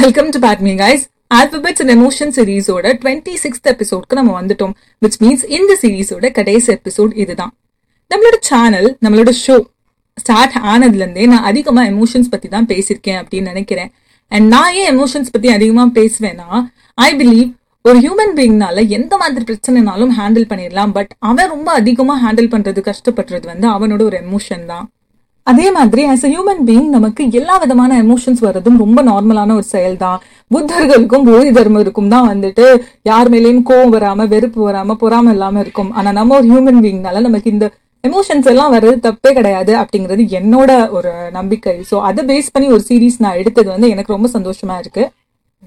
Welcome to bad me guys alphabets and emotion சீரீஸோட twenty sixth எபிசோட்க்கு நம்ம வந்துட்டோம். Which means இந்த சீரீஸோட கடைசி எபிசோட் இதுதான். நம்மளோட சேனல் நம்மளோட ஷோ ஸ்டார்ட் ஆனதுலேருந்தே நான் அதிகமா எமோஷன்ஸ் பத்தி தான் பேசியிருக்கேன் அப்படின்னு நினைக்கிறேன். அண்ட் நான் ஏன் எமோஷன்ஸ் பத்தி அதிகமா பேசுவேன்னா ஐ பிலீவ் ஒரு ஹியூமன் பீயிங்னால எந்த மாதிரி பிரச்சனைனாலும் ஹேண்டில் பண்ணிடலாம். பட் அவன் ரொம்ப அதிகமாக ஹேண்டில் பண்றது கஷ்டப்படுறது வந்து அவனோட ஒரு எமோஷன் தான். அதே மாதிரி ஆஸ் அ ஹியூமன் பீயிங் நமக்கு எல்லா விதமான எமோஷன்ஸ் வர்றதும் ரொம்ப நார்மலான ஒரு செயல் தான் புத்தர்களுக்கும் போதி தர்மருக்கும் தான் வந்துட்டு யார் மேலேயும் கோவம் வராம வெறுப்பு வராம பொறாமல் இல்லாம இருக்கும். ஆனா நம்ம ஒரு ஹியூமன் பீயிங்னால நமக்கு இந்த எமோஷன்ஸ் எல்லாம் வர்றது தப்பே கிடையாது அப்படிங்கிறது என்னோட ஒரு நம்பிக்கை. ஸோ அதை பேஸ் பண்ணி ஒரு சீரீஸ் நான் எடுத்தது வந்து எனக்கு ரொம்ப சந்தோஷமா இருக்கு.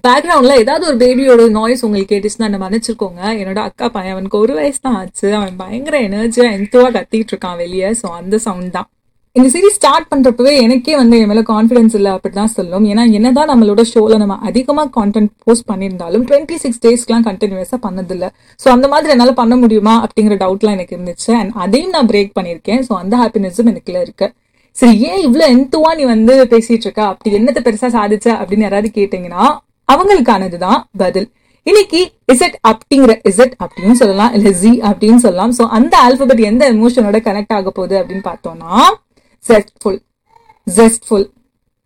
பேக்ரவுண்ட்ல ஏதாவது ஒரு பேபியோட நாய்ஸ் உங்களுக்கு கேட்டுச்சுன்னா என்ன மன்னிச்சிருக்கோங்க என்னோட அக்கா பையன் அவனுக்கு ஒரு வயசு தான் ஆச்சு. அவன் பயங்கர எனர்ஜியா எந்தவா கத்திட்டு இருக்கான் வெளியே. ஸோ அந்த சவுண்ட் தான். இந்த சீரீஸ் ஸ்டார்ட் பண்ணுறப்பவே எனக்கே வந்து என் மேல கான்ஃபிடன்ஸ் இல்லை அப்படிதான் சொல்லும். ஏன்னா என்னதான் நம்மளோட ஷோல நம்ம அதிகமா கான்டென்ட் போஸ்ட் பண்ணியிருந்தாலும் டுவெண்ட்டி சிக்ஸ் டேஸ்க்குலாம் கண்டினியூஸா பண்ணதில்லை. ஸோ அந்த மாதிரி என்னால பண்ண முடியுமா அப்படிங்கிற டவுட்லாம் எனக்கு இருந்துச்சு. அண்ட் அதையும் நான் பிரேக் பண்ணியிருக்கேன். ஸோ அந்த ஹாப்பினஸும் எனக்குள்ள இருக்கு. சரி ஏன் இவ்வளோ எந்தவா நீ வந்து பேசிட்டு இருக்க? அப்படி என்னத்தை பெருசா சாதிச்ச? அப்படின்னு யாராவது கேட்டீங்கன்னா அவங்களுக்கானதுதான் பதில். இன்னைக்கு இசட் அப்படிங்கிற இசட் அப்படின்னு சொல்லலாம் இல்ல ஜி அப்படின்னு சொல்லலாம். ஸோ அந்த ஆல்பபெட் எந்த எமோஷனோட கனெக்ட் ஆக போகுது அப்படின்னு பார்த்தோம்னா ஜெஸ்ட்ஃபுல் ஜெஸ்ட்ஃபுல்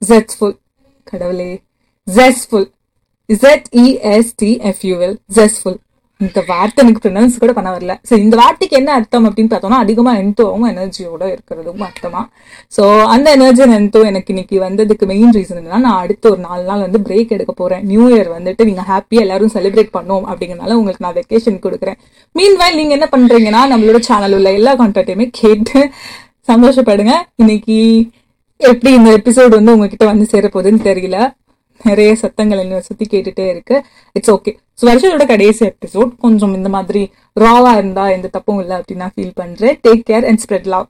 ஜெஸ்ட்ஃபுல் கடவுளே. Zestful Z EST FUL zestful இந்த வார்த்தை எனக்கு ப்ரொனவுன்ஸ் கூட பண்ண வரல. ஸோ இந்த வார்த்தைக்கு என்ன அர்த்தம் அப்படின்னு பார்த்தோம்னா அதிகமாக எந்தோவும் எனர்ஜியோட இருக்கிறதும் அர்த்தமா. ஸோ அந்த எனர்ஜி எந்தோ எனக்கு இன்னைக்கு வந்ததுக்கு மெயின் ரீசன் என்னன்னா நான் அடுத்த ஒரு நாலு நாள் வந்து பிரேக் எடுக்க போறேன். நியூ இயர் வந்துட்டு நீங்கள் ஹாப்பியாக எல்லாரும் செலிப்ரேட் பண்ணோம் அப்படிங்கிறனால உங்களுக்கு நான் வெக்கேஷன் கொடுக்குறேன். மீன் வைல் நீங்கள் என்ன பண்றீங்கன்னா நம்மளோட சேனல் உள்ள எல்லா கான்டாக்டையுமே கேட்டு சந்தோஷப்படுங்க. இன்னைக்கு எப்படி இந்த எபிசோடு வந்து உங்ககிட்ட வந்து சேர போகுதுன்னு தெரியல. நிறைய சத்தங்கள் என்ன சுத்தி கேட்டுட்டே இருக்கு. இட்ஸ் ஓகே ஸோ வருஷத்தோட கடைசி எபிசோட் கொஞ்சம் இந்த மாதிரி ராவா இருந்தா எந்த தப்பும் இல்லை அப்படின்னு நான் ஃபீல் பண்றேன். Take care and spread love